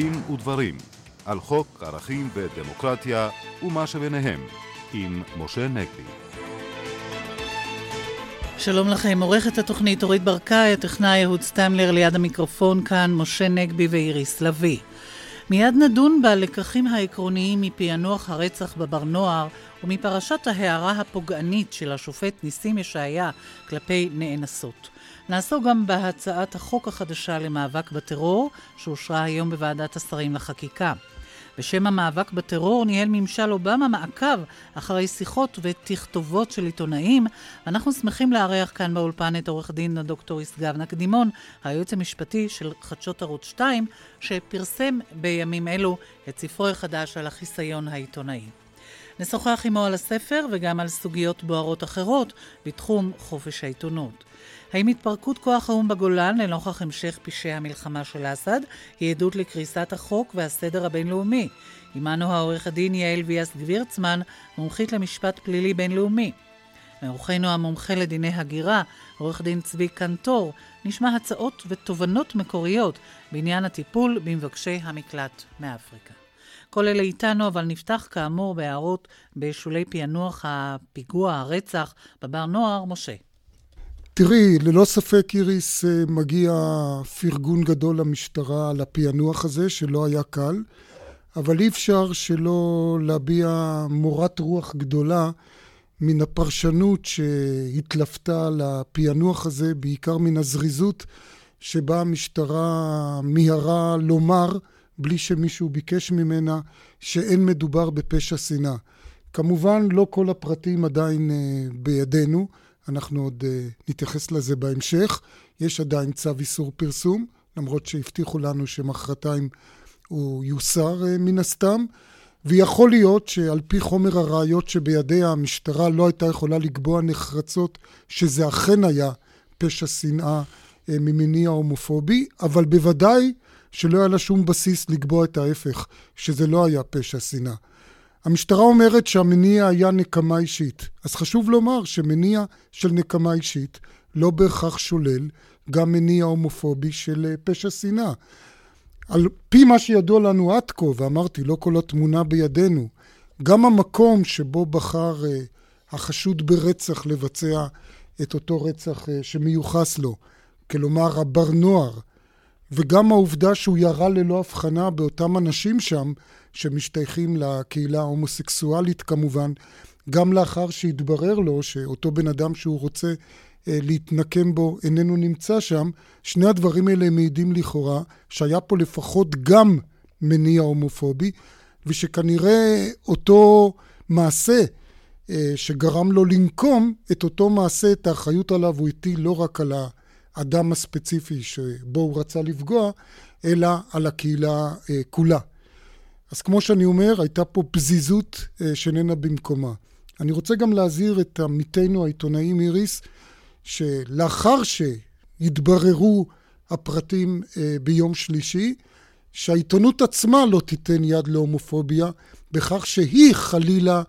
דין ודברים על חוק ערכים ודמוקרטיה ומה שביניהם עם משה נגבי. שלום לכם, עורכת התוכנית אורית ברקאי, הטכנאי אהוד סטמלר ליד המיקרופון כאן, משה נגבי ואיריס לביא. מיד נדון בלקחים העקרוניים מפענוח הרצח בבר נוער ומפרשת ההערה הפוגענית של השופט ניסים ישעיה כלפי נאנסות. נעסוק גם בהצעת החוק החדשה למאבק בטרור, שאושרה היום בוועדת השרים לחקיקה. בשם המאבק בטרור ניהל ממשל אובמה מעקב אחרי שיחות ותכתובות של עיתונאים. אנחנו שמחים לארח כאן באולפן את עורך דין הדוקטור ישגב נקדימון, היועץ המשפטי של חדשות ערוץ 2, שפרסם בימים אלו את ספרו החדש על החיסיון העיתונאי. נשוחח עמו על הספר וגם על סוגיות בוערות אחרות בתחום חופש העיתונות. האם התפרקות כוח האו"ם בגולן לנוכח המשך פשעי המלחמה של אסד היא עדות לקריסת החוק והסדר הבינלאומי? עמנו העורך הדין יעל ויאס גבירצמן, מומחית למשפט פלילי בינלאומי. מאורחנו המומחה לדיני הגירה, עורך דין צבי קנטור, נשמע הצעות ותובנות מקוריות בעניין הטיפול במבקשי המקלט מאפריקה. כל אלה איתנו, אבל נפתח כאמור בהערות בשולי פענוח הפיגוע, הרצח בבר נוער, משה. תראי, ללא ספק איריס אה, מגיע פרגון גדול למשטרה על הפענוח הזה, שלא היה קל, אבל אי אפשר שלא להביע מורת רוח גדולה מן הפרשנות שהתלוותה לפענוח הזה, בעיקר מן הזריזות שבה המשטרה מיהרה לומר, בלי שמישהו ביקש ממנה, שאין מדובר בפשע שנאה. כמובן, לא כל הפרטים עדיין אה, בידינו. אנחנו עוד uh, נתייחס לזה בהמשך. יש עדיין צו איסור פרסום, למרות שהבטיחו לנו שמחרתיים הוא יוסר uh, מן הסתם. ויכול להיות שעל פי חומר הראיות שבידיה המשטרה לא הייתה יכולה לקבוע נחרצות שזה אכן היה פשע שנאה ממניע הומופובי, אבל בוודאי שלא היה לה שום בסיס לקבוע את ההפך, שזה לא היה פשע שנאה. המשטרה אומרת שהמניע היה נקמה אישית. אז חשוב לומר שמניע של נקמה אישית לא בהכרח שולל גם מניע הומופובי של אה, פשע שנאה. על פי מה שידוע לנו עד כה, ואמרתי, לא כל התמונה בידינו, גם המקום שבו בחר uh, החשוד ברצח לבצע את אותו רצח uh, שמיוחס לו, כלומר הבר נוער, וגם העובדה שהוא ירה ללא הבחנה באותם אנשים שם, שמשתייכים לקהילה ההומוסקסואלית כמובן, גם לאחר שהתברר לו שאותו בן אדם שהוא רוצה אה, להתנקם בו איננו נמצא שם, שני הדברים האלה מעידים לכאורה שהיה פה לפחות גם מניע הומופובי, ושכנראה אותו מעשה אה, שגרם לו לנקום, את אותו מעשה, את האחריות עליו הוא הטיל לא רק על האדם הספציפי שבו הוא רצה לפגוע, אלא על הקהילה אה, כולה. אז כמו שאני אומר, הייתה פה פזיזות אה, שאיננה במקומה. אני רוצה גם להזהיר את עמיתינו העיתונאים איריס, שלאחר שהתבררו הפרטים אה, ביום שלישי, שהעיתונות עצמה לא תיתן יד להומופוביה, בכך שהיא חלילה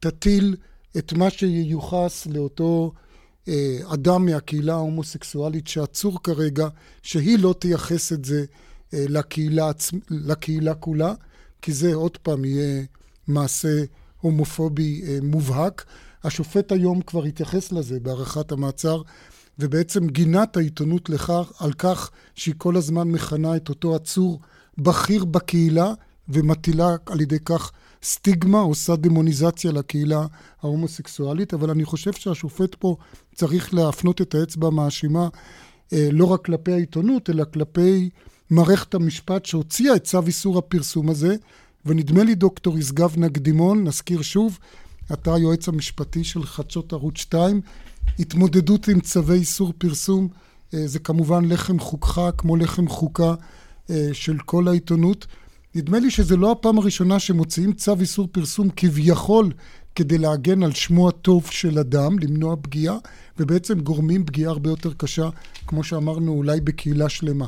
תטיל את מה שייוחס לאותו אדם מהקהילה ההומוסקסואלית שעצור כרגע, שהיא לא תייחס את זה לקהילה, לקהילה כולה. כי זה עוד פעם יהיה מעשה הומופובי אה, מובהק. השופט היום כבר התייחס לזה בהארכת המעצר, ובעצם גינה את העיתונות לכך, על כך שהיא כל הזמן מכנה את אותו עצור בכיר בקהילה, ומטילה על ידי כך סטיגמה, עושה דמוניזציה לקהילה ההומוסקסואלית, אבל אני חושב שהשופט פה צריך להפנות את האצבע המאשימה אה, לא רק כלפי העיתונות, אלא כלפי מערכת המשפט שהוציאה את צו איסור הפרסום הזה, ונדמה לי דוקטור ישגב נקדימון, נזכיר שוב, אתה היועץ המשפטי של חדשות ערוץ 2, התמודדות עם צווי איסור פרסום אה, זה כמובן לחם חוקך כמו לחם חוקה אה, של כל העיתונות. נדמה לי שזו לא הפעם הראשונה שמוציאים צו איסור פרסום כביכול כדי להגן על שמו הטוב של אדם, למנוע פגיעה, ובעצם גורמים פגיעה הרבה יותר קשה, כמו שאמרנו, אולי בקהילה שלמה.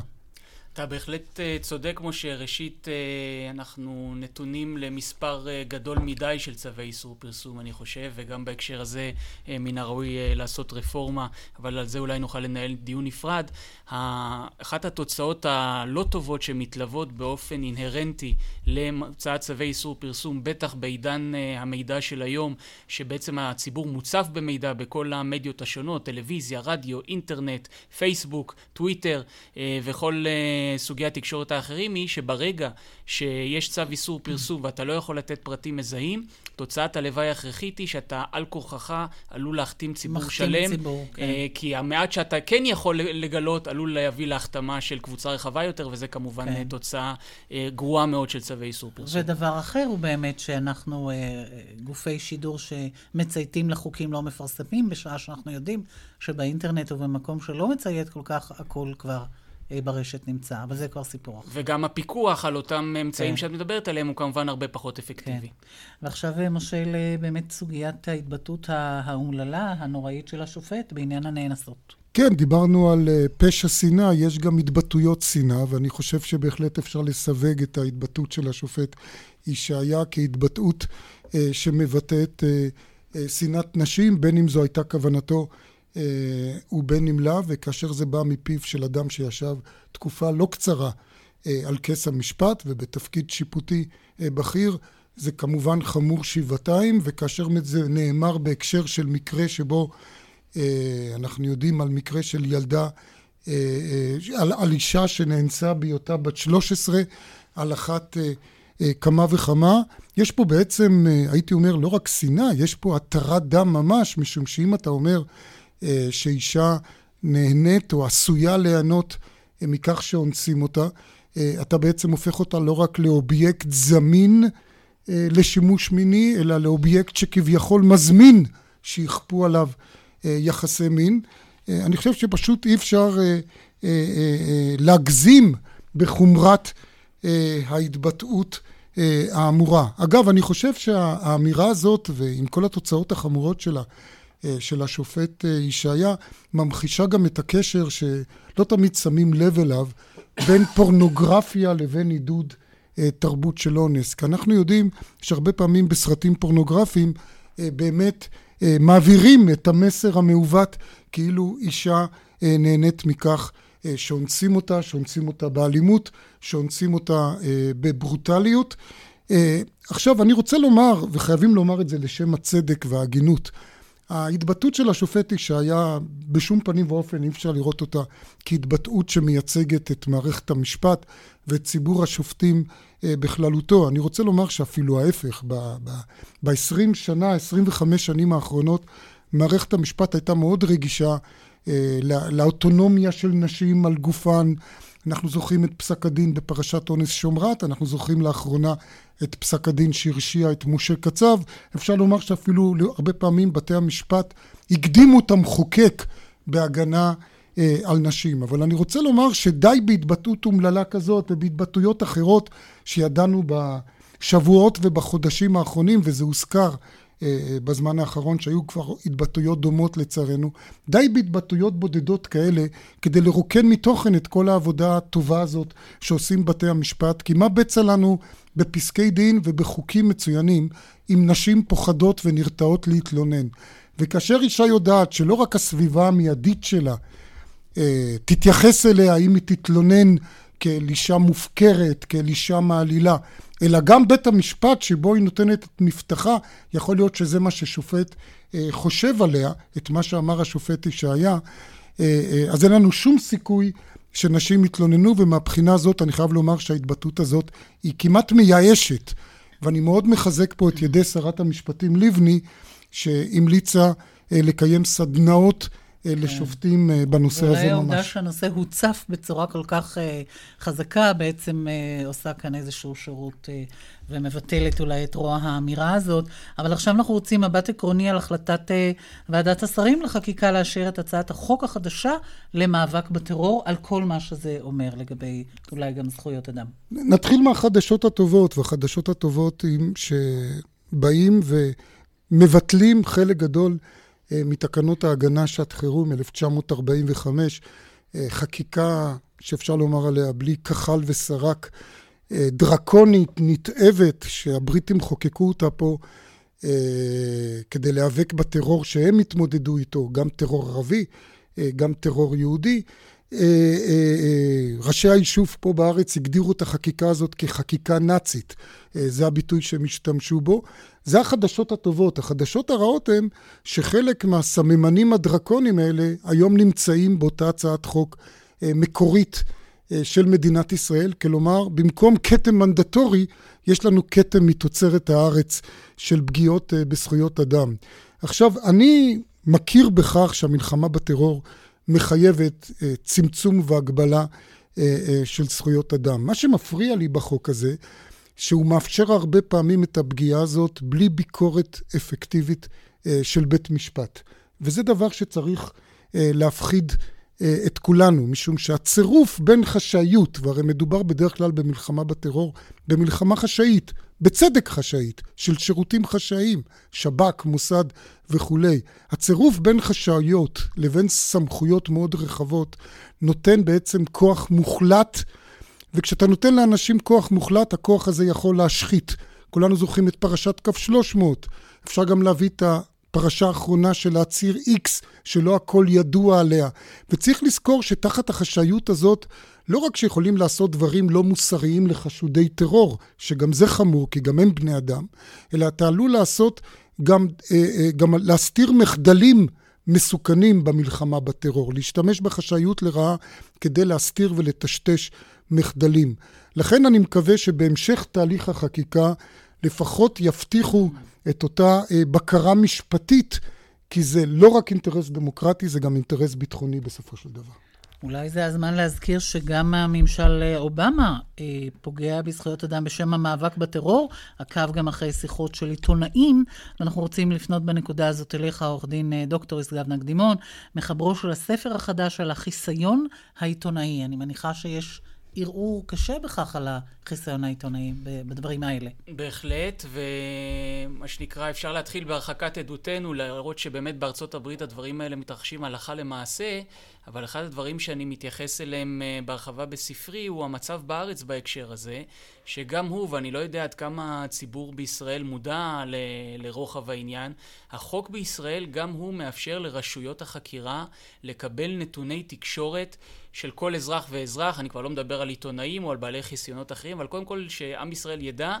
אתה בהחלט אה, צודק, משה. ראשית, אה, אנחנו נתונים למספר אה, גדול מדי של צווי איסור פרסום, אני חושב, וגם בהקשר הזה מן הראוי לעשות רפורמה, אבל על זה אולי נוכל לנהל דיון נפרד. אחת התוצאות הלא טובות שמתלוות באופן אינהרנטי להוצאת צווי איסור פרסום, בטח בעידן המידע של היום, שבעצם הציבור מוצף במידע בכל המדיות השונות, טלוויזיה, רדיו, אינטרנט, פייסבוק, טוויטר וכל... סוגי התקשורת האחרים היא שברגע שיש צו איסור פרסום ואתה לא יכול לתת פרטים מזהים, תוצאת הלוואי ההכרחית היא שאתה על כורחך עלול להחתים ציבור שלם. ציבור, כן. אה, כי המעט שאתה כן יכול לגלות עלול להביא להחתמה של קבוצה רחבה יותר, וזה כמובן כן. תוצאה אה, גרועה מאוד של צווי איסור פרסום. ודבר אחר הוא באמת שאנחנו אה, גופי שידור שמצייתים לחוקים לא מפרסמים, בשעה שאנחנו יודעים שבאינטרנט ובמקום שלא מציית כל כך, הכל כבר... אה, ברשת נמצא, אבל זה כבר סיפור אחר. וגם הפיקוח על אותם אמצעים כן. שאת מדברת עליהם הוא כמובן הרבה פחות אפקטיבי. כן. ועכשיו, אה, משה, באמת סוגיית ההתבטאות האומללה, הנוראית של השופט בעניין הנאנסות. כן, דיברנו על אה, פשע שנאה, יש גם התבטאויות שנאה, ואני חושב שבהחלט אפשר לסווג את ההתבטאות של השופט ישעיה כהתבטאות שמבטאת שנאת נשים, בין אם זו הייתה כוונתו אה, ובין אם לאו, וכאשר זה בא מפיו של אדם שישב תקופה לא קצרה אה, על כס המשפט ובתפקיד שיפוטי אה, בכיר, זה כמובן חמור שבעתיים, וכאשר זה נאמר בהקשר של מקרה שבו אנחנו יודעים על מקרה של ילדה, על, על אישה שנאנסה בהיותה בת 13, על אחת כמה וכמה. יש פה בעצם, הייתי אומר, לא רק שנאה, יש פה התרת דם ממש, משום שאם אתה אומר שאישה נהנית או עשויה ליהנות אה, מכך שאונסים אותה. אה, אתה בעצם הופך אותה לא רק לאובייקט זמין לשימוש מיני, אלא לאובייקט שכביכול מזמין שיכפו עליו יחסי מין. אני חושב שפשוט אי אפשר להגזים בחומרת ההתבטאות האמורה. אגב, אני חושב שהאמירה הזאת, ועם כל התוצאות החמורות שלה, אה, של השופט אה, ישעיה, ממחישה גם את הקשר שלא תמיד שמים לב אליו בין פורנוגרפיה לבין עידוד אה, תרבות של אונס. כי אנחנו יודעים שהרבה פעמים בסרטים פורנוגרפיים באמת מעבירים את המסר המעוות כאילו אישה נהנית מכך שאונסים אותה, שאונסים אותה באלימות, שאונסים אותה בברוטליות. עכשיו, אני רוצה לומר, וחייבים לומר את זה לשם הצדק וההגינות, ההתבטאות של השופט ישעיה, בשום פנים ואופן אי אפשר לראות אותה כהתבטאות שמייצגת את מערכת המשפט ואת ציבור השופטים אה, בכללותו. אני רוצה לומר שאפילו ההפך, ב-20 שנה, 25 שנים האחרונות, מערכת המשפט הייתה מאוד רגישה אה, לאוטונומיה של נשים על גופן. אנחנו זוכרים את פסק הדין בפרשת אונס שומרת, אנחנו זוכרים לאחרונה את פסק הדין שהרשיע את משה קצב. אפשר לומר שאפילו הרבה פעמים בתי המשפט הקדימו את המחוקק בהגנה אה, על נשים. אבל אני רוצה לומר שדי בהתבטאות אומללה כזאת ובהתבטאויות אחרות שידענו בשבועות ובחודשים האחרונים, וזה הוזכר בזמן האחרון שהיו כבר התבטאויות דומות לצערנו, די בהתבטאויות בודדות כאלה כדי לרוקן מתוכן את כל העבודה הטובה הזאת שעושים בתי המשפט, כי מה בצע לנו בפסקי דין ובחוקים מצוינים אם נשים פוחדות ונרתעות להתלונן. וכאשר אישה יודעת שלא רק הסביבה המיידית שלה אה, תתייחס אליה אם היא תתלונן כאל אישה מופקרת, כאל אישה מעלילה, אלא גם בית המשפט שבו היא נותנת את מבטחה, יכול להיות שזה מה ששופט אה, חושב עליה, את מה שאמר השופט ישעיה, אה, אה, אז אין לנו שום סיכוי שנשים יתלוננו, ומהבחינה הזאת אני חייב לומר שההתבטאות הזאת היא כמעט מייאשת. ואני מאוד מחזק פה את ידי שרת המשפטים לבני, שהמליצה לקיים סדנאות. לשופטים אה, בנושא הזה ממש. ואולי העובדה שהנושא הוצף בצורה כל כך חזקה, בעצם עושה כאן איזשהו שירות ומבטלת אולי את רוע האמירה הזאת. אבל עכשיו אנחנו רוצים מבט עקרוני על החלטת ועדת השרים לחקיקה לאשר את הצעת החוק החדשה למאבק בטרור, על כל מה שזה אומר לגבי אולי גם זכויות אדם. נתחיל מהחדשות הטובות, והחדשות הטובות הם שבאים ומבטלים חלק גדול אה, מתקנות ההגנה שעת חירום 1945, אה, חקיקה שאפשר לומר עליה בלי כחל וסרק, דרקונית, נתעבת, שהבריטים חוקקו אותה פה כדי להיאבק בטרור שהם התמודדו איתו, גם טרור ערבי, גם טרור יהודי. ראשי היישוב פה בארץ הגדירו את החקיקה הזאת כחקיקה נאצית. זה הביטוי שהם השתמשו בו. זה החדשות הטובות. החדשות הרעות הן שחלק מהסממנים הדרקוניים האלה היום נמצאים באותה הצעת חוק מקורית של מדינת ישראל. כלומר, במקום כתם מנדטורי, יש לנו כתם מתוצרת הארץ של פגיעות בזכויות אדם. עכשיו, אני מכיר בכך שהמלחמה בטרור מחייבת צמצום והגבלה של זכויות אדם. מה שמפריע לי בחוק הזה, שהוא מאפשר הרבה פעמים את הפגיעה הזאת בלי ביקורת אפקטיבית של בית משפט. וזה דבר שצריך להפחיד את כולנו, משום שהצירוף בין חשאיות, והרי מדובר בדרך כלל במלחמה בטרור, במלחמה חשאית, בצדק חשאית, של שירותים חשאיים, שב"כ, מוסד וכולי. הצירוף בין חשאיות לבין סמכויות מאוד רחבות נותן בעצם כוח מוחלט, וכשאתה נותן לאנשים כוח מוחלט, הכוח הזה יכול להשחית. כולנו זוכרים את פרשת קו 300. אפשר גם להביא את הפרשה האחרונה של הציר X, שלא הכל ידוע עליה. וצריך לזכור שתחת החשאיות הזאת, לא רק שיכולים לעשות דברים לא מוסריים לחשודי טרור, שגם זה חמור, כי גם הם בני אדם, אלא אתה עלול לעשות גם, גם להסתיר מחדלים מסוכנים במלחמה בטרור, להשתמש בחשאיות לרעה כדי להסתיר ולטשטש מחדלים. לכן אני מקווה שבהמשך תהליך החקיקה לפחות יבטיחו את אותה בקרה משפטית, כי זה לא רק אינטרס דמוקרטי, זה גם אינטרס ביטחוני בסופו של דבר. אולי זה הזמן להזכיר שגם הממשל אובמה אה, פוגע בזכויות אדם בשם המאבק בטרור, עקב גם אחרי שיחות של עיתונאים. ואנחנו רוצים לפנות בנקודה הזאת אליך, עורך דין דוקטור ישגב נקדימון, מחברו של הספר החדש על החיסיון העיתונאי. אני מניחה שיש ערעור קשה בכך על החיסיון העיתונאי בדברים האלה. בהחלט, ומה שנקרא, אפשר להתחיל בהרחקת עדותנו, להראות שבאמת בארצות הברית הדברים האלה מתרחשים הלכה למעשה, אבל אחד הדברים שאני מתייחס אליהם בהרחבה בספרי הוא המצב בארץ בהקשר הזה, שגם הוא, ואני לא יודע עד כמה הציבור בישראל מודע ל- לרוחב העניין, החוק בישראל גם הוא מאפשר לרשויות החקירה לקבל נתוני תקשורת של כל אזרח ואזרח, אני כבר לא מדבר על עיתונאים או על בעלי חיסיונות אחרים, אבל קודם כל שעם ישראל ידע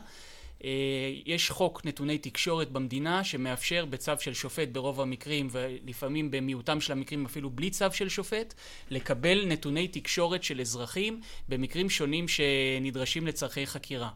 יש חוק נתוני תקשורת במדינה שמאפשר בצו של שופט ברוב המקרים ולפעמים במיעוטם של המקרים אפילו בלי צו של שופט לקבל נתוני תקשורת של אזרחים במקרים שונים שנדרשים לצרכי חקירה.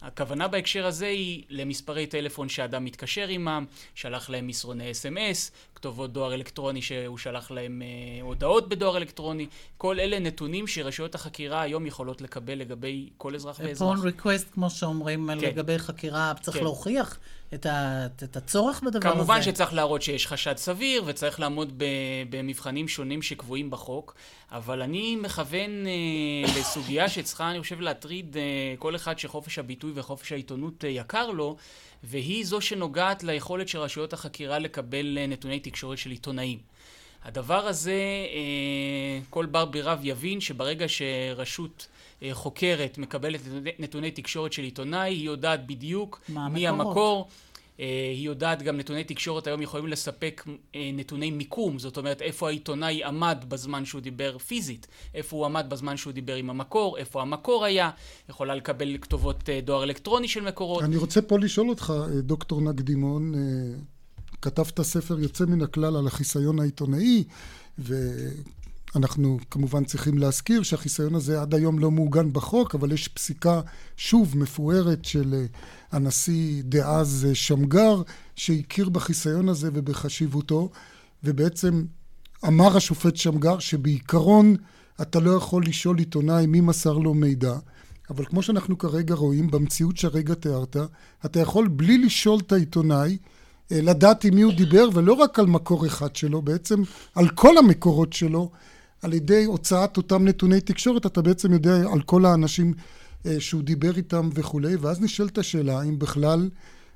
הכוונה בהקשר הזה היא למספרי טלפון שאדם מתקשר עמם, שלח להם מסרוני אס.אם.אס, כתובות דואר אלקטרוני שהוא שלח להם אה, הודעות בדואר אלקטרוני, כל אלה נתונים שרשויות החקירה היום יכולות לקבל לגבי כל אזרח ואזרח. upon request, כמו שאומרים כן. לגבי חקירה, צריך כן. להוכיח את, ה, את הצורך בדבר כמובן הזה. כמובן שצריך להראות שיש חשד סביר, וצריך לעמוד במבחנים שונים שקבועים בחוק, אבל אני מכוון אה, לסוגיה שצריכה, אני חושב, להטריד אה, כל אחד שחופש הביטוי וחופש העיתונות אה, יקר לו, והיא זו שנוגעת ליכולת של רשויות החקירה לקבל נתוני תקשורת של עיתונאים. הדבר הזה, כל בר בי רב יבין שברגע שרשות חוקרת מקבלת נתוני תקשורת של עיתונאי, היא יודעת בדיוק מי המקור. היא יודעת גם נתוני תקשורת היום יכולים לספק נתוני מיקום, זאת אומרת איפה העיתונאי עמד בזמן שהוא דיבר פיזית, איפה הוא עמד בזמן שהוא דיבר עם המקור, איפה המקור היה, יכולה לקבל כתובות דואר אלקטרוני של מקורות. אני רוצה פה לשאול אותך, דוקטור נקדימון, כתבת ספר יוצא מן הכלל על החיסיון העיתונאי, אנחנו כמובן צריכים להזכיר שהחיסיון הזה עד היום לא מעוגן בחוק, אבל יש פסיקה שוב מפוארת של הנשיא דאז שמגר, שהכיר בחיסיון הזה ובחשיבותו, ובעצם אמר השופט שמגר שבעיקרון אתה לא יכול לשאול עיתונאי מי מסר לו מידע, אבל כמו שאנחנו כרגע רואים, במציאות שהרגע תיארת, אתה יכול בלי לשאול את העיתונאי, לדעת עם מי הוא דיבר, ולא רק על מקור אחד שלו, בעצם על כל המקורות שלו, על ידי הוצאת אותם נתוני תקשורת, אתה בעצם יודע על כל האנשים שהוא דיבר איתם וכולי, ואז נשאלת השאלה אם בכלל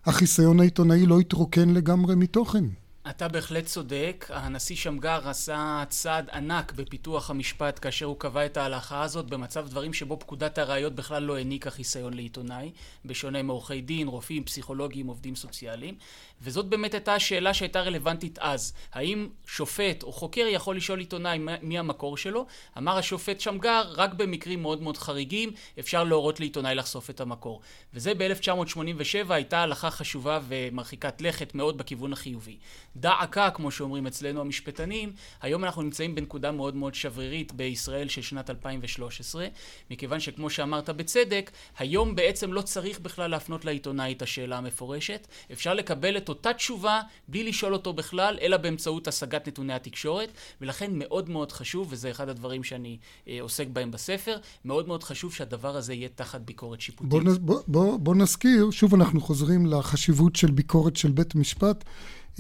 החיסיון העיתונאי לא התרוקן לגמרי מתוכן. אתה בהחלט צודק. הנשיא שמגר עשה צעד ענק בפיתוח המשפט כאשר הוא קבע את ההלכה הזאת במצב דברים שבו פקודת הראיות בכלל לא העניקה חיסיון לעיתונאי, בשונה מעורכי דין, רופאים, פסיכולוגים, עובדים סוציאליים. וזאת באמת הייתה השאלה שהייתה רלוונטית אז. האם שופט או חוקר יכול לשאול עיתונאי מי המקור שלו? אמר השופט שמגר, רק במקרים מאוד מאוד חריגים אפשר להורות לעיתונאי לחשוף את המקור. וזה ב-1987 הייתה הלכה חשובה ומרחיקת לכת מאוד בכיוון החיובי. דא עקא, כמו שאומרים אצלנו המשפטנים, היום אנחנו נמצאים בנקודה מאוד מאוד שברירית בישראל של שנת 2013, מכיוון שכמו שאמרת בצדק, היום בעצם לא צריך בכלל להפנות לעיתונאי את השאלה המפורשת. אפשר לקבל את אותה תשובה בלי לשאול אותו בכלל, אלא באמצעות השגת נתוני התקשורת, ולכן מאוד מאוד חשוב, וזה אחד הדברים שאני אה, עוסק בהם בספר, מאוד מאוד חשוב שהדבר הזה יהיה תחת ביקורת שיפוטית. בוא, בוא, בוא, בוא נזכיר, שוב אנחנו חוזרים לחשיבות של ביקורת של בית משפט.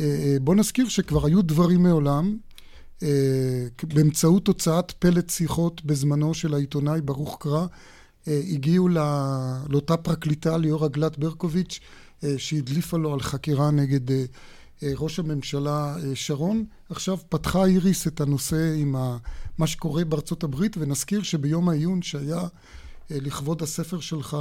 אה, אה, בוא נזכיר שכבר היו דברים מעולם, אה, באמצעות הוצאת פלט שיחות בזמנו של העיתונאי ברוך קרא, הגיעו לאותה פרקליטה ליאורה גלת ברקוביץ', שהדליפה לו על חקירה נגד ראש הממשלה שרון. עכשיו פתחה איריס את הנושא עם מה שקורה בארצות הברית, ונזכיר שביום העיון שהיה לכבוד הספר שלך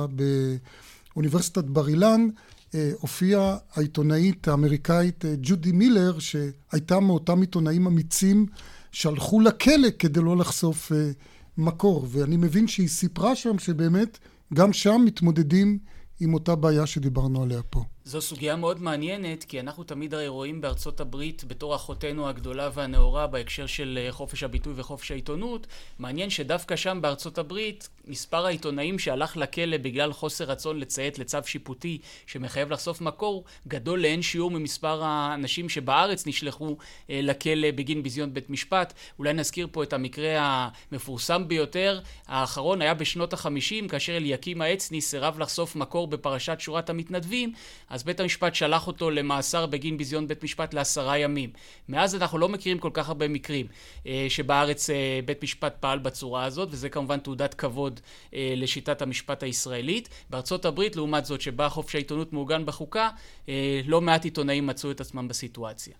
באוניברסיטת בר אילן, אה, הופיעה העיתונאית האמריקאית אה, ג'ודי מילר, שהייתה מאותם עיתונאים אמיצים שהלכו לכלא כדי לא לחשוף אה, מקור. ואני מבין שהיא סיפרה שם שבאמת גם שם מתמודדים עם אותה בעיה שדיברנו עליה פה. זו סוגיה מאוד מעניינת, כי אנחנו תמיד הרי רואים בארצות הברית בתור אחותנו הגדולה והנאורה בהקשר של אה, חופש הביטוי וחופש העיתונות. מעניין שדווקא שם בארצות הברית, מספר העיתונאים שהלך לכלא בגלל חוסר רצון לציית לצו שיפוטי שמחייב לחשוף מקור, גדול לאין שיעור ממספר האנשים שבארץ נשלחו אה, לכלא בגין ביזיון בית משפט. אולי נזכיר פה את המקרה המפורסם ביותר. האחרון היה בשנות החמישים, כאשר אליקים העצני סירב לחשוף מקור בפרשת שורת המתנדבים. אז בית המשפט שלח אותו למאסר בגין ביזיון בית משפט לעשרה ימים. מאז אנחנו לא מכירים כל כך הרבה מקרים אה, שבארץ אה, בית משפט פעל בצורה הזאת, וזה כמובן תעודת כבוד אה, לשיטת המשפט הישראלית. בארצות הברית, לעומת זאת, שבה חופש העיתונות מעוגן בחוקה, אה, לא מעט עיתונאים מצאו את עצמם בסיטואציה.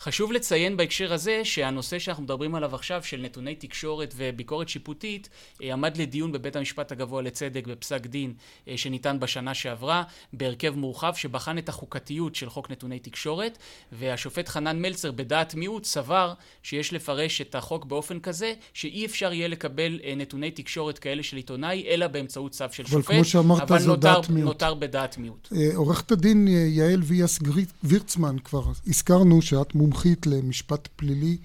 חשוב לציין בהקשר הזה שהנושא שאנחנו מדברים עליו עכשיו של נתוני תקשורת וביקורת שיפוטית אה, עמד לדיון בבית המשפט הגבוה לצדק בפסק דין אה, שניתן בשנה שעברה בהרכב מורחב שבחן את החוקתיות של חוק נתוני תקשורת והשופט חנן מלצר בדעת מיעוט סבר שיש לפרש את החוק באופן כזה שאי אפשר יהיה לקבל אה, נתוני תקשורת כאלה של עיתונאי אלא באמצעות צו של אבל שופט. אבל כמו שאמרת זו נותר, דעת מיעוט. נותר בדעת מיעוט. עורכת הדין יעל ויאס וירצמן כבר הזכרנו שאת מומחית למשפט פלילי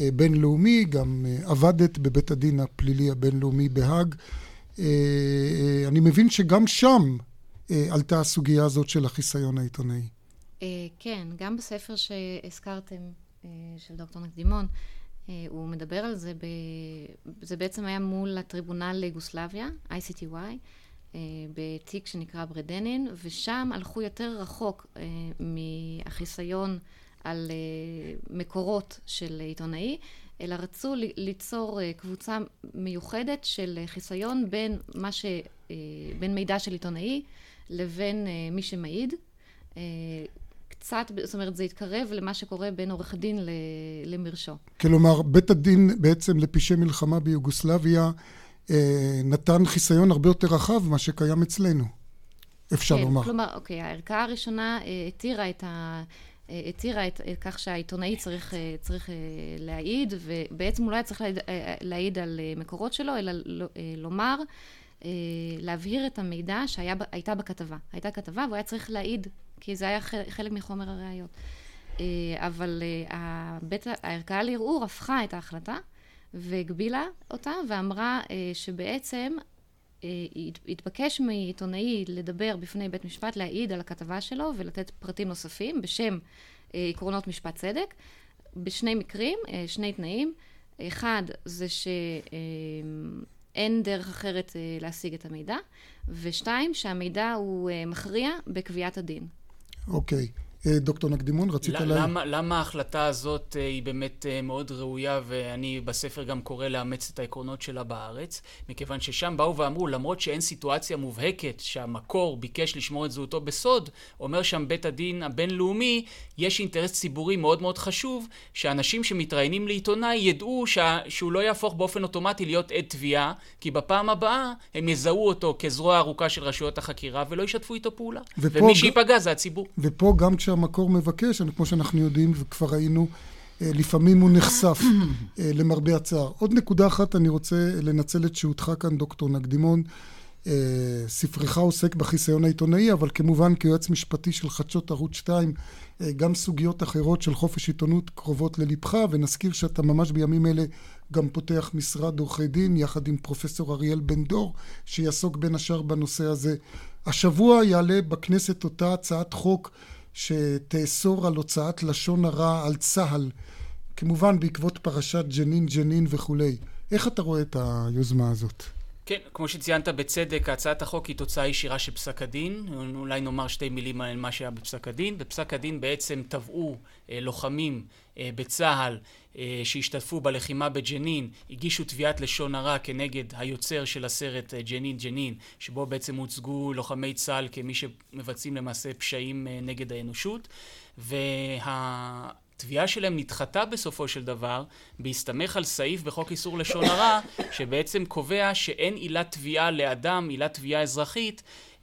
אה, בינלאומי, גם אה, עבדת בבית הדין הפלילי הבינלאומי בהאג. אה, אני מבין שגם שם עלתה הסוגיה הזאת של החיסיון העיתונאי. כן, גם בספר שהזכרתם, של דוקטור נקדימון, הוא מדבר על זה, ב... זה בעצם היה מול הטריבונל ליוגוסלביה, ICTY, בתיק שנקרא ברדנין, ושם הלכו יותר רחוק מהחיסיון על uh, מקורות של עיתונאי, אלא רצו ליצור uh, קבוצה מיוחדת של uh, חיסיון בין, מה ש, בין מידע של עיתונאי לבין מי שמעיד. קצת, זאת אומרת, זה התקרב למה שקורה בין עורך דין למרשו. כלומר, בית הדין בעצם לפשעי מלחמה ביוגוסלביה נתן חיסיון הרבה יותר רחב ממה שקיים אצלנו, אפשר כן, לומר. כלומר, אוקיי, הערכאה הראשונה התירה את ה... התירה את, את כך שהעיתונאי צריך, אה, צריך אה, להעיד, ובעצם הוא לא היה צריך להעיד, אה, על מקורות שלו, אלא לומר, להבהיר את המידע שהייתה בכתבה. הייתה כתבה והוא היה צריך להעיד, כי זה היה חלק מחומר הראיות. אבל הבית, הערכאה לערעור הפכה את ההחלטה והגבילה אותה ואמרה שבעצם התבקש מעיתונאי לדבר בפני בית משפט, להעיד על הכתבה שלו ולתת פרטים נוספים בשם אה, עקרונות משפט צדק, בשני מקרים, אה, שני תנאים. אחד זה שאין אה, דרך אחרת להשיג את המידע, ושתיים, שהמידע הוא מכריע בקביעת הדין. אוקיי. אה, דוקטור נקדימון, רצית لا, להגיד? למה, למה ההחלטה הזאת אה, היא באמת אה, מאוד ראויה, ואני בספר גם קורא לאמץ את העקרונות שלה בארץ? מכיוון ששם באו ואמרו, למרות שאין סיטואציה מובהקת שהמקור ביקש לשמור את זהותו בסוד, אומר שם בית הדין הבינלאומי, יש אינטרס ציבורי מאוד מאוד חשוב, שאנשים שמתראיינים לעיתונאי ידעו שה, שהוא לא יהפוך באופן אוטומטי להיות עד תביעה, כי בפעם הבאה הם יזהו אותו כזרוע ארוכה של רשויות החקירה ולא ישתפו איתו פעולה. ומי שייפגע זה הציבור. ופה גם כשהמקור מבקש, כמו שאנחנו יודעים וכבר ראינו, אה, לפעמים הוא נחשף אה, למרבה הצער. עוד נקודה אחת, אני רוצה לנצל את שהותך כאן, דוקטור נקדימון. אה, ספרך עוסק בחיסיון העיתונאי, אבל כמובן כיועץ משפטי של חדשות ערוץ 2, גם סוגיות אחרות של חופש עיתונות קרובות ללבך, ונזכיר שאתה ממש בימים אלה גם פותח משרד עורכי דין, יחד עם פרופסור אריאל בן דור, שיעסוק בין השאר בנושא הזה. השבוע יעלה בכנסת אותה הצעת חוק שתאסור על הוצאת לשון הרע על צה"ל, כמובן בעקבות פרשת ג'נין ג'נין וכולי. איך אתה רואה את היוזמה הזאת? כן, כמו שציינת בצדק, הצעת החוק היא תוצאה ישירה של פסק הדין. אולי נאמר שתי מילים על מה שהיה בפסק הדין. בפסק הדין בעצם תבעו אה, לוחמים אה, בצה"ל שהשתתפו בלחימה בג'נין, הגישו תביעת לשון הרע כנגד היוצר של הסרט אה, ג'נין ג'נין, שבו בעצם הוצגו לוחמי צה"ל כמי שמבצעים למעשה פשעים אה, נגד האנושות. וה... התביעה שלהם נדחתה בסופו של דבר בהסתמך על סעיף בחוק איסור לשון הרע שבעצם קובע שאין עילת תביעה לאדם, עילת תביעה אזרחית אה,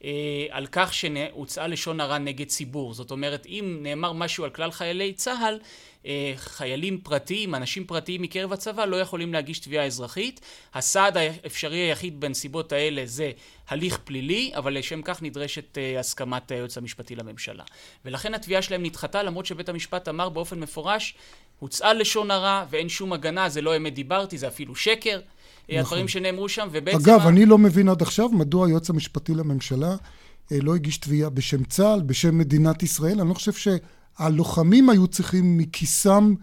על כך שהוצאה לשון הרע נגד ציבור. זאת אומרת אם נאמר משהו על כלל חיילי צה"ל אה, חיילים פרטיים, אנשים פרטיים מקרב הצבא לא יכולים להגיש תביעה אזרחית. הסעד האפשרי היחיד בנסיבות האלה זה הליך פלילי, אבל לשם כך נדרשת אה, הסכמת היועץ המשפטי לממשלה. ולכן התביעה שלהם נדחתה למרות שבית המשפט אמר באופן מפורש הוצאה לשון הרע ואין שום הגנה, זה לא אמת דיברתי, זה אפילו שקר. נכון. הדברים שנאמרו שם, ובעצם... אגב, ה... אני לא מבין עד עכשיו מדוע היועץ המשפטי לממשלה לא הגיש תביעה בשם צה"ל, בשם מדינת ישראל. אני לא חושב ש... הלוחמים היו צריכים מכיסם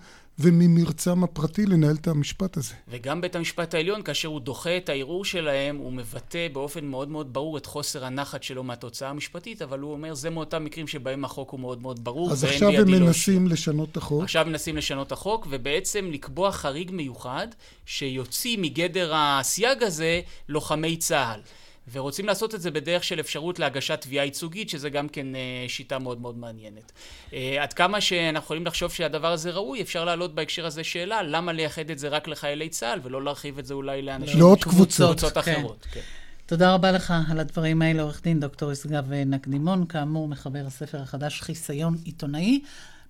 וממרצם הפרטי לנהל את המשפט הזה. וגם בית המשפט העליון, כאשר הוא דוחה את הערעור שלהם, הוא מבטא באופן מאוד מאוד ברור את חוסר הנחת שלו מהתוצאה המשפטית, אבל הוא אומר, זה מאותם מקרים שבהם החוק הוא מאוד מאוד ברור, אז עכשיו הם מנסים לא לשנות את החוק. עכשיו מנסים לשנות את החוק, ובעצם לקבוע חריג מיוחד, שיוציא מגדר הסייג הזה לוחמי צה"ל. ורוצים לעשות את זה בדרך של אפשרות להגשת תביעה ייצוגית, שזה גם כן אה, שיטה מאוד מאוד מעניינת. אה, עד כמה שאנחנו יכולים לחשוב שהדבר הזה ראוי, אפשר להעלות בהקשר הזה שאלה, למה לייחד את זה רק לחיילי צה"ל, ולא להרחיב את זה אולי לאנשים... לעוד קבוצות. קבוצות כן. אחרות. כן. תודה רבה לך על הדברים האלה, עורך דין דוקטור ישגב נקדימון, כאמור, מחבר הספר החדש חיסיון עיתונאי.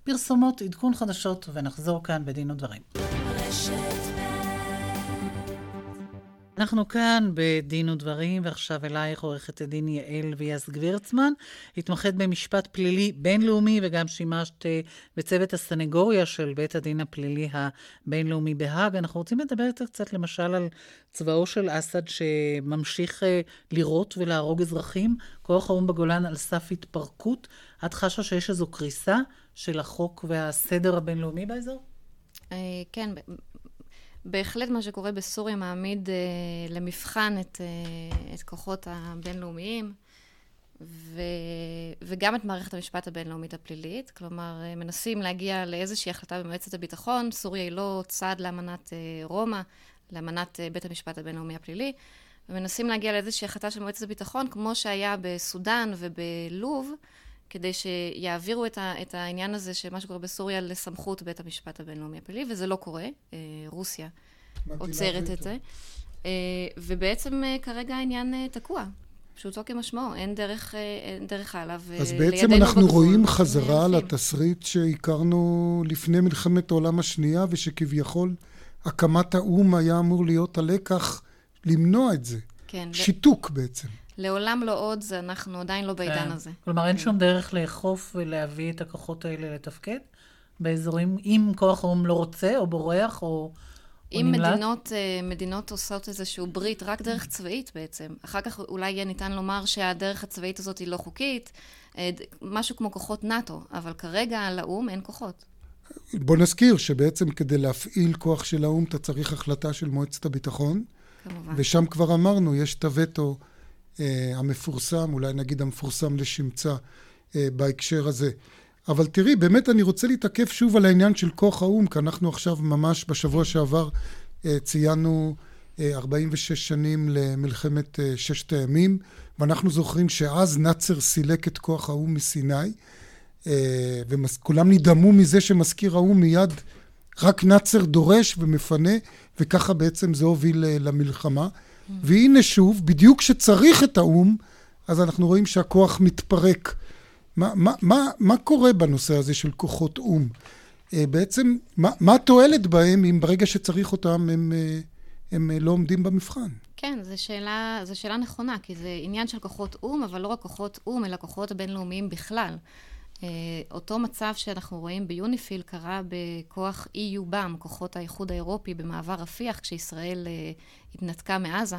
פרסומות, עדכון חדשות, ונחזור כאן בדין ודברים. אנחנו כאן בדין ודברים, ועכשיו אלייך עורכת הדין יעל ויאס גבירצמן, התמחית במשפט פלילי בינלאומי וגם שימשת אה, בצוות הסנגוריה של בית הדין הפלילי הבינלאומי בהאג. אנחנו רוצים לדבר איתך קצת למשל על צבאו של אסד שממשיך אה, לירות ולהרוג אזרחים, כוח האו"ם בגולן על סף התפרקות. את חשה שיש איזו קריסה של החוק והסדר הבינלאומי באזור? אה, כן, בהחלט מה שקורה בסוריה מעמיד אה, למבחן את, אה, את כוחות הבינלאומיים ו, וגם את מערכת המשפט הבינלאומית הפלילית. כלומר, אה, מנסים להגיע לאיזושהי החלטה במועצת הביטחון. סוריה היא לא צעד לאמנת אה, רומא, לאמנת אה, בית המשפט הבינלאומי הפלילי. ומנסים להגיע לאיזושהי החלטה של מועצת הביטחון, כמו שהיה בסודאן ובלוב, כדי שיעבירו את, ה, את העניין הזה של מה שקורה בסוריה לסמכות בית המשפט הבינלאומי הפלילי, וזה לא קורה. אה, רוסיה עוצרת את זה. אה, ובעצם אה, כרגע העניין תקוע. פשוטו כמשמעו, אין דרך, אין דרך הלאה. אז בעצם אנחנו בגבול, רואים חזרה לתסריט שהכרנו לפני מלחמת העולם השנייה, ושכביכול הקמת האו"ם היה אמור להיות הלקח למנוע את זה. כן. שיתוק ו... בעצם. לעולם לא עוד, זה אנחנו עדיין לא בעידן כן. הזה. כלומר, אין שום דרך לאכוף ולהביא את הכוחות האלה לתפקד? באזורים, אם כוח האו"ם לא רוצה, או בורח, או... אם מדינות, אה, מדינות עושות איזשהו ברית רק דרך צבאית בעצם, אחר כך אולי יהיה ניתן לומר שהדרך הצבאית הזאת היא לא חוקית, אה, משהו כמו כוחות נאט"ו, אבל כרגע לאו"ם אין כוחות. בוא נזכיר שבעצם כדי להפעיל כוח של האו"ם אתה צריך החלטה של מועצת הביטחון. כמובן. ושם כבר אמרנו, יש את הווטו המפורסם, אולי נגיד המפורסם לשמצה אה, בהקשר הזה. אבל תראי, באמת אני רוצה להתעכב שוב על העניין של כוח האו"ם, כי אנחנו עכשיו ממש בשבוע שעבר אה, ציינו 46 אה, שנים למלחמת אה, ששת הימים, ואנחנו זוכרים שאז נאצר סילק את כוח האו"ם מסיני, וכולם נדהמו מזה שמזכיר האו"ם מיד רק נאצר דורש ומפנה, וככה בעצם זה הוביל למלחמה. והנה שוב, בדיוק כשצריך את האו"ם, אז אנחנו רואים שהכוח מתפרק. מה, מה, מה, מה קורה בנושא הזה של כוחות או"ם? אה, בעצם, מה, התועלת בהם אם ברגע שצריך אותם הם, אה, הם אה, לא עומדים במבחן? כן, זו שאלה, זו שאלה נכונה, כי זה עניין של כוחות או"ם, אבל לא רק כוחות או"ם, אלא כוחות בינלאומיים בכלל. אותו מצב שאנחנו רואים ביוניפיל קרה בכוח EU-BAM, כוחות האיחוד האירופי במעבר רפיח, כשישראל התנתקה מעזה.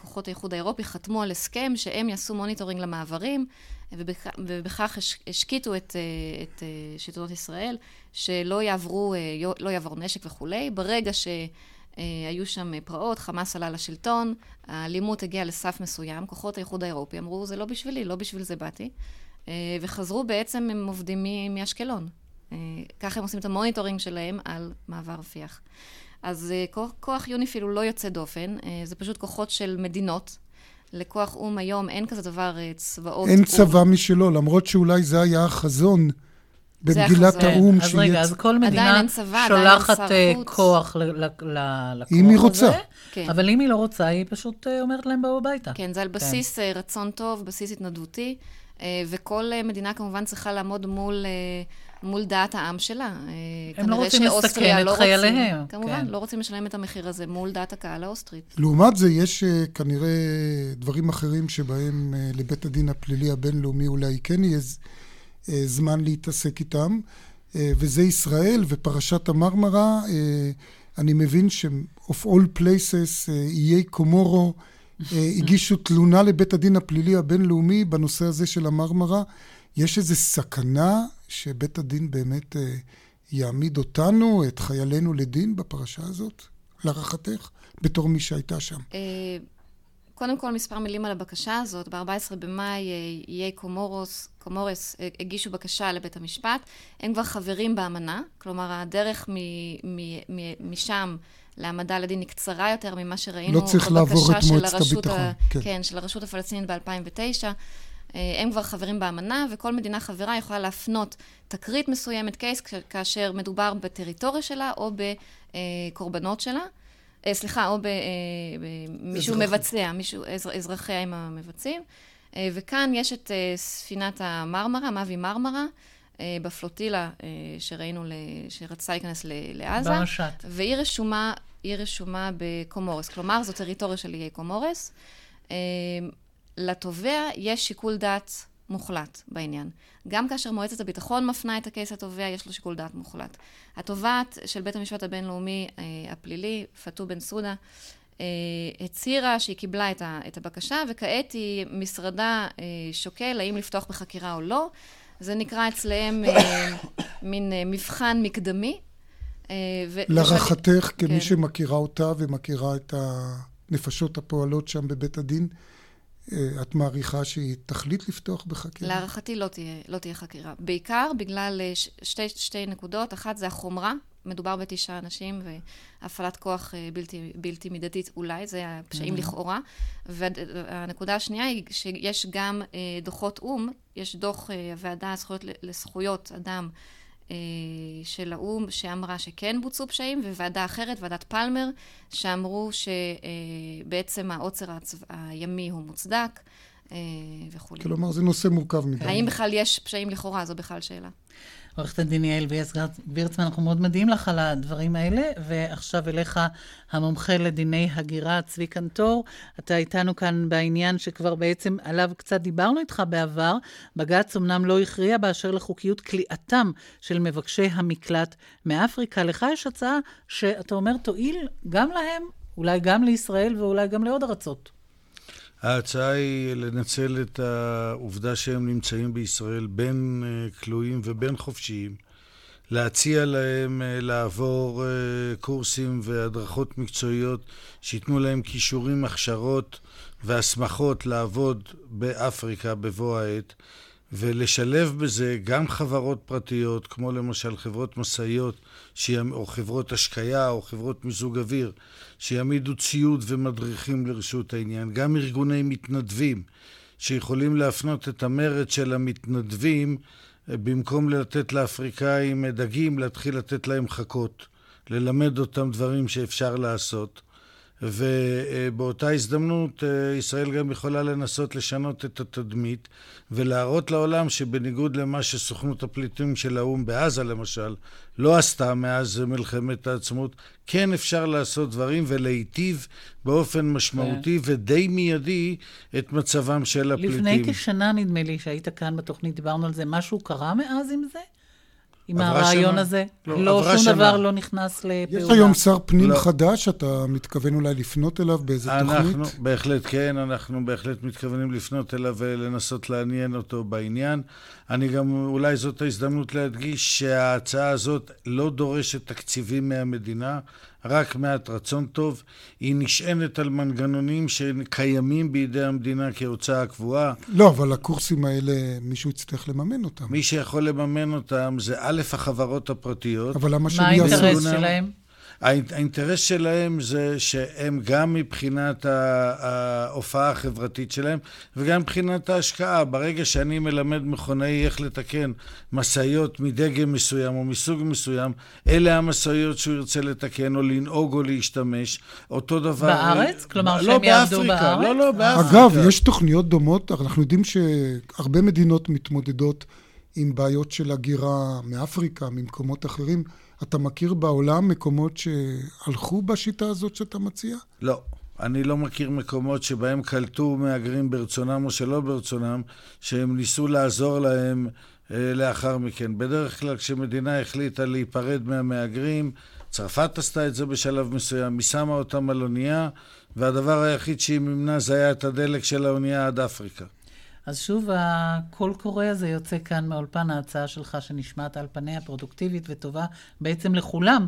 כוחות האיחוד האירופי חתמו על הסכם שהם יעשו monitoring למעברים, ובכך השקיטו את, אה, את אה, שלטונות ישראל, שלא יעברו, אה, לא יעבור נשק וכולי. ברגע שהיו שם פרעות, חמאס עלה לשלטון, האלימות הגיעה לסף מסוים, כוחות האיחוד האירופי אמרו, זה לא בשבילי, לא בשביל זה באתי. וחזרו בעצם, הם עובדים מאשקלון. ככה הם עושים את ה monitoring שלהם על מעבר רפיח. אז כוח, כוח יוניפיל הוא לא יוצא דופן, זה פשוט כוחות של מדינות, לכוח או"ם היום אין כזה דבר אה, צבאות אין צבא משלו, למרות שאולי זה היה החזון. במגילת האו"ם. אז רגע, אז כל מדינה שולחת אה, כוח לכוח הזה. אם היא רוצה. כן. אבל אם היא לא רוצה, היא פשוט אה, אומרת להם בואו הביתה. כן, זה על כן. בסיס רצון טוב, בסיס התנדבותי, וכל מדינה כמובן צריכה לעמוד מול... מול דעת העם שלה. אה, הם לא רוצים לסכן את לא חייליהם. רוצים, כמובן, כן. לא רוצים לשלם את המחיר הזה מול דעת הקהל האוסטרית. לעומת זה, יש אה, כנראה דברים אחרים שבהם אה, לבית הדין הפלילי הבינלאומי אולי כן יהיה זמן להתעסק איתם, וזה ישראל ופרשת המרמרה. אני מבין ש-of all places, איי קומורו הגישו תלונה לבית הדין הפלילי הבינלאומי בנושא הזה של המרמרה. יש איזו סכנה שבית הדין באמת אה, יעמיד אותנו, את חיילינו לדין בפרשה הזאת, להערכתך, בתור מי שהייתה שם? אה, קודם כל, מספר מילים על הבקשה הזאת. ב-14 במאי אה, איי קומורוס, קומורס הגישו בקשה לבית המשפט. הם כבר חברים באמנה, כלומר, הדרך מ- מ- מ- משם להעמדה לדין היא קצרה יותר ממה שראינו לא צריך לעבור את מועצת הביטחון. ה- כן. כן, של הרשות הפלסטינית ב-2009. אה, הם כבר חברים באמנה, וכל מדינה חברה יכולה להפנות תקרית מסוימת, קייס, כאשר מדובר בטריטוריה שלה או בקורבנות שלה. אה, סליחה, או במישהו אה, מבצע, מישהו, אזרחיה הם המבצעים. וכאן יש את ספינת המרמרה, מאבי מרמרה, בפלוטילה שראינו, שרצה להיכנס לעזה. במשט. והיא רשומה, רשומה בקומורס. כלומר, זו טריטוריה של איי קומורס. לתובע יש שיקול דעת מוחלט בעניין. גם כאשר מועצת הביטחון מפנה את ה case לתובע, יש לו שיקול דעת מוחלט. התובעת של בית המשפט הבינלאומי אה, הפלילי, פאטו בנסודה, אה, הצהירה שהיא קיבלה את, ה, את הבקשה, וכעת היא, משרדה אה, שוקל האם לפתוח בחקירה או לא. זה נקרא אצלם אה, מין אה, מבחן מקדמי. אה, להערכתך, כמי כן. שמכירה אותה ומכירה את הנפשות הפועלות שם בבית הדין, את מעריכה שהיא תחליט לפתוח בחקירה? להערכתי לא תהיה, לא תהיה חקירה. בעיקר בגלל אה, שתי, שתי נקודות. אחת זה החומרה, מדובר בתשעה אנשים והפעלת כוח אה, בלתי, בלתי מידתית אולי, זה הפשעים mm-hmm. לכאורה. והנקודה השנייה היא שיש גם דוחות או"ם, יש דוח הוועדה לזכויות, אדם אה, של האו"ם שאמרה שכן בוצעו פשעים, וועדה אחרת, ועדת פלמר, שאמרו שבעצם העוצר הימי הוא מוצדק אה, וכולי. כלומר, זה נושא מורכב מדי. האם בכלל יש פשעים לכאורה? זו בכלל שאלה. עורכת הדין יעל וירצמן, אנחנו מאוד מודים לך על הדברים האלה, ועכשיו אליך המומחה לדיני הגירה, צבי קנטור. אתה איתנו כאן בעניין שכבר בעצם עליו קצת דיברנו איתך בעבר. בג"ץ אמנם לא הכריע באשר לחוקיות כליאתם של מבקשי המקלט מאפריקה. לך יש הצעה שאתה אומר תועיל גם להם, אולי גם לישראל ואולי גם לעוד ארצות. ההצעה היא לנצל את העובדה שהם נמצאים בישראל בין אה, כלואים ובין חופשיים, להציע להם אה, לעבור אה, קורסים והדרכות מקצועיות שייתנו להם כישורים, הכשרות והסמכות לעבוד באפריקה בבוא העת. ולשלב בזה גם חברות פרטיות, כמו למשל חברות משאיות, או חברות השקיה, או חברות מיזוג אוויר, שיעמידו ציוד ומדריכים לרשות העניין, גם ארגוני מתנדבים, שיכולים להפנות את המרד של המתנדבים, במקום לתת לאפריקאים דגים, להתחיל לתת להם חכות, ללמד אותם דברים שאפשר לעשות. ובאותה הזדמנות אה, ישראל גם יכולה לנסות לשנות את התדמית ולהראות לעולם שבניגוד למה שסוכנות הפליטים של האו"ם בעזה למשל לא עשתה מאז מלחמת העצמאות, כן אפשר לעשות דברים ולהיטיב באופן משמעותי כן. ודי מיידי את מצבם של הפליטים. לפני כשנה נדמה לי שהיית כאן בתוכנית, דיברנו על זה, משהו קרה מאז עם זה? עם הרעיון. הזה? לא, לא שום שנה. דבר לא נכנס לפעולה. יש היום שר פנים לא. חדש, אתה מתכוון אולי לפנות אליו באיזה אנחנו, תוכנית? בהחלט כן, אנחנו בהחלט מתכוונים לפנות אליו ולנסות לעניין אותו בעניין. אני גם, אולי זאת ההזדמנות להדגיש שההצעה הזאת לא דורשת תקציבים מהמדינה. רק מעט רצון טוב. היא נשענת על מנגנונים שקיימים בידי המדינה כהוצאה קבועה. לא, אבל הקורסים האלה, מישהו יצטרך לממן אותם. מי שיכול לממן אותם זה א', החברות הפרטיות. אבל למה שהם יעשו... מה האינטרס שלהם? האינטרס שלהם זה שהם גם מבחינת ההופעה החברתית שלהם וגם מבחינת ההשקעה. ברגע שאני מלמד מכונאי איך לתקן משאיות מדגם מסוים או מסוג מסוים, אלה המשאיות שהוא ירצה לתקן או לנהוג או להשתמש. אותו דבר... בארץ? כלומר לא, שהם יעבדו בארץ? לא, לא, באפריקה. אגב, יש תוכניות דומות, אנחנו יודעים שהרבה מדינות מתמודדות עם בעיות של הגירה מאפריקה, ממקומות אחרים. אתה מכיר בעולם מקומות שהלכו בשיטה הזאת שאתה מציע? לא. אני לא מכיר מקומות שבהם קלטו מהגרים ברצונם או שלא ברצונם, שהם ניסו לעזור להם אה, לאחר מכן. בדרך כלל כשמדינה החליטה להיפרד מהמהגרים, צרפת עשתה את זה בשלב מסוים, היא שמה אותם על אונייה, והדבר היחיד שהיא מימנה זה היה את הדלק של האונייה עד אפריקה. אז שוב, הקול קורא הזה יוצא כאן מאולפן ההצעה שלך, שנשמעת על פניה פרודוקטיבית וטובה בעצם לכולם.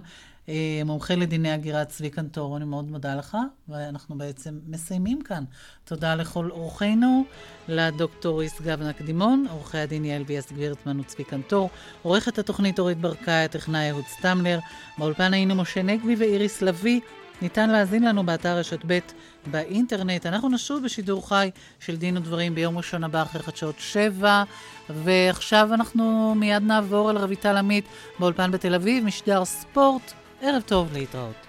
אה, מומחה לדיני הגירה צבי קנטור, אני מאוד מודה לך, ואנחנו בעצם מסיימים כאן. תודה לכל אורחינו, לדוקטור ישגב נקדימון, עורכי הדין יעל ביאס גבירטמן וצבי קנטור, עורכת התוכנית אורית ברקאי, הטכנאי אהוד סטמלר, באולפן היינו משה נגבי ואיריס לביא. ניתן להאזין לנו באתר רשת ב' באינטרנט. אנחנו נשוב בשידור חי של דין ודברים ביום ראשון הבא אחרי חדשות שבע, ועכשיו אנחנו מיד נעבור אל רויטל עמית באולפן בתל אביב, משדר ספורט. ערב טוב להתראות.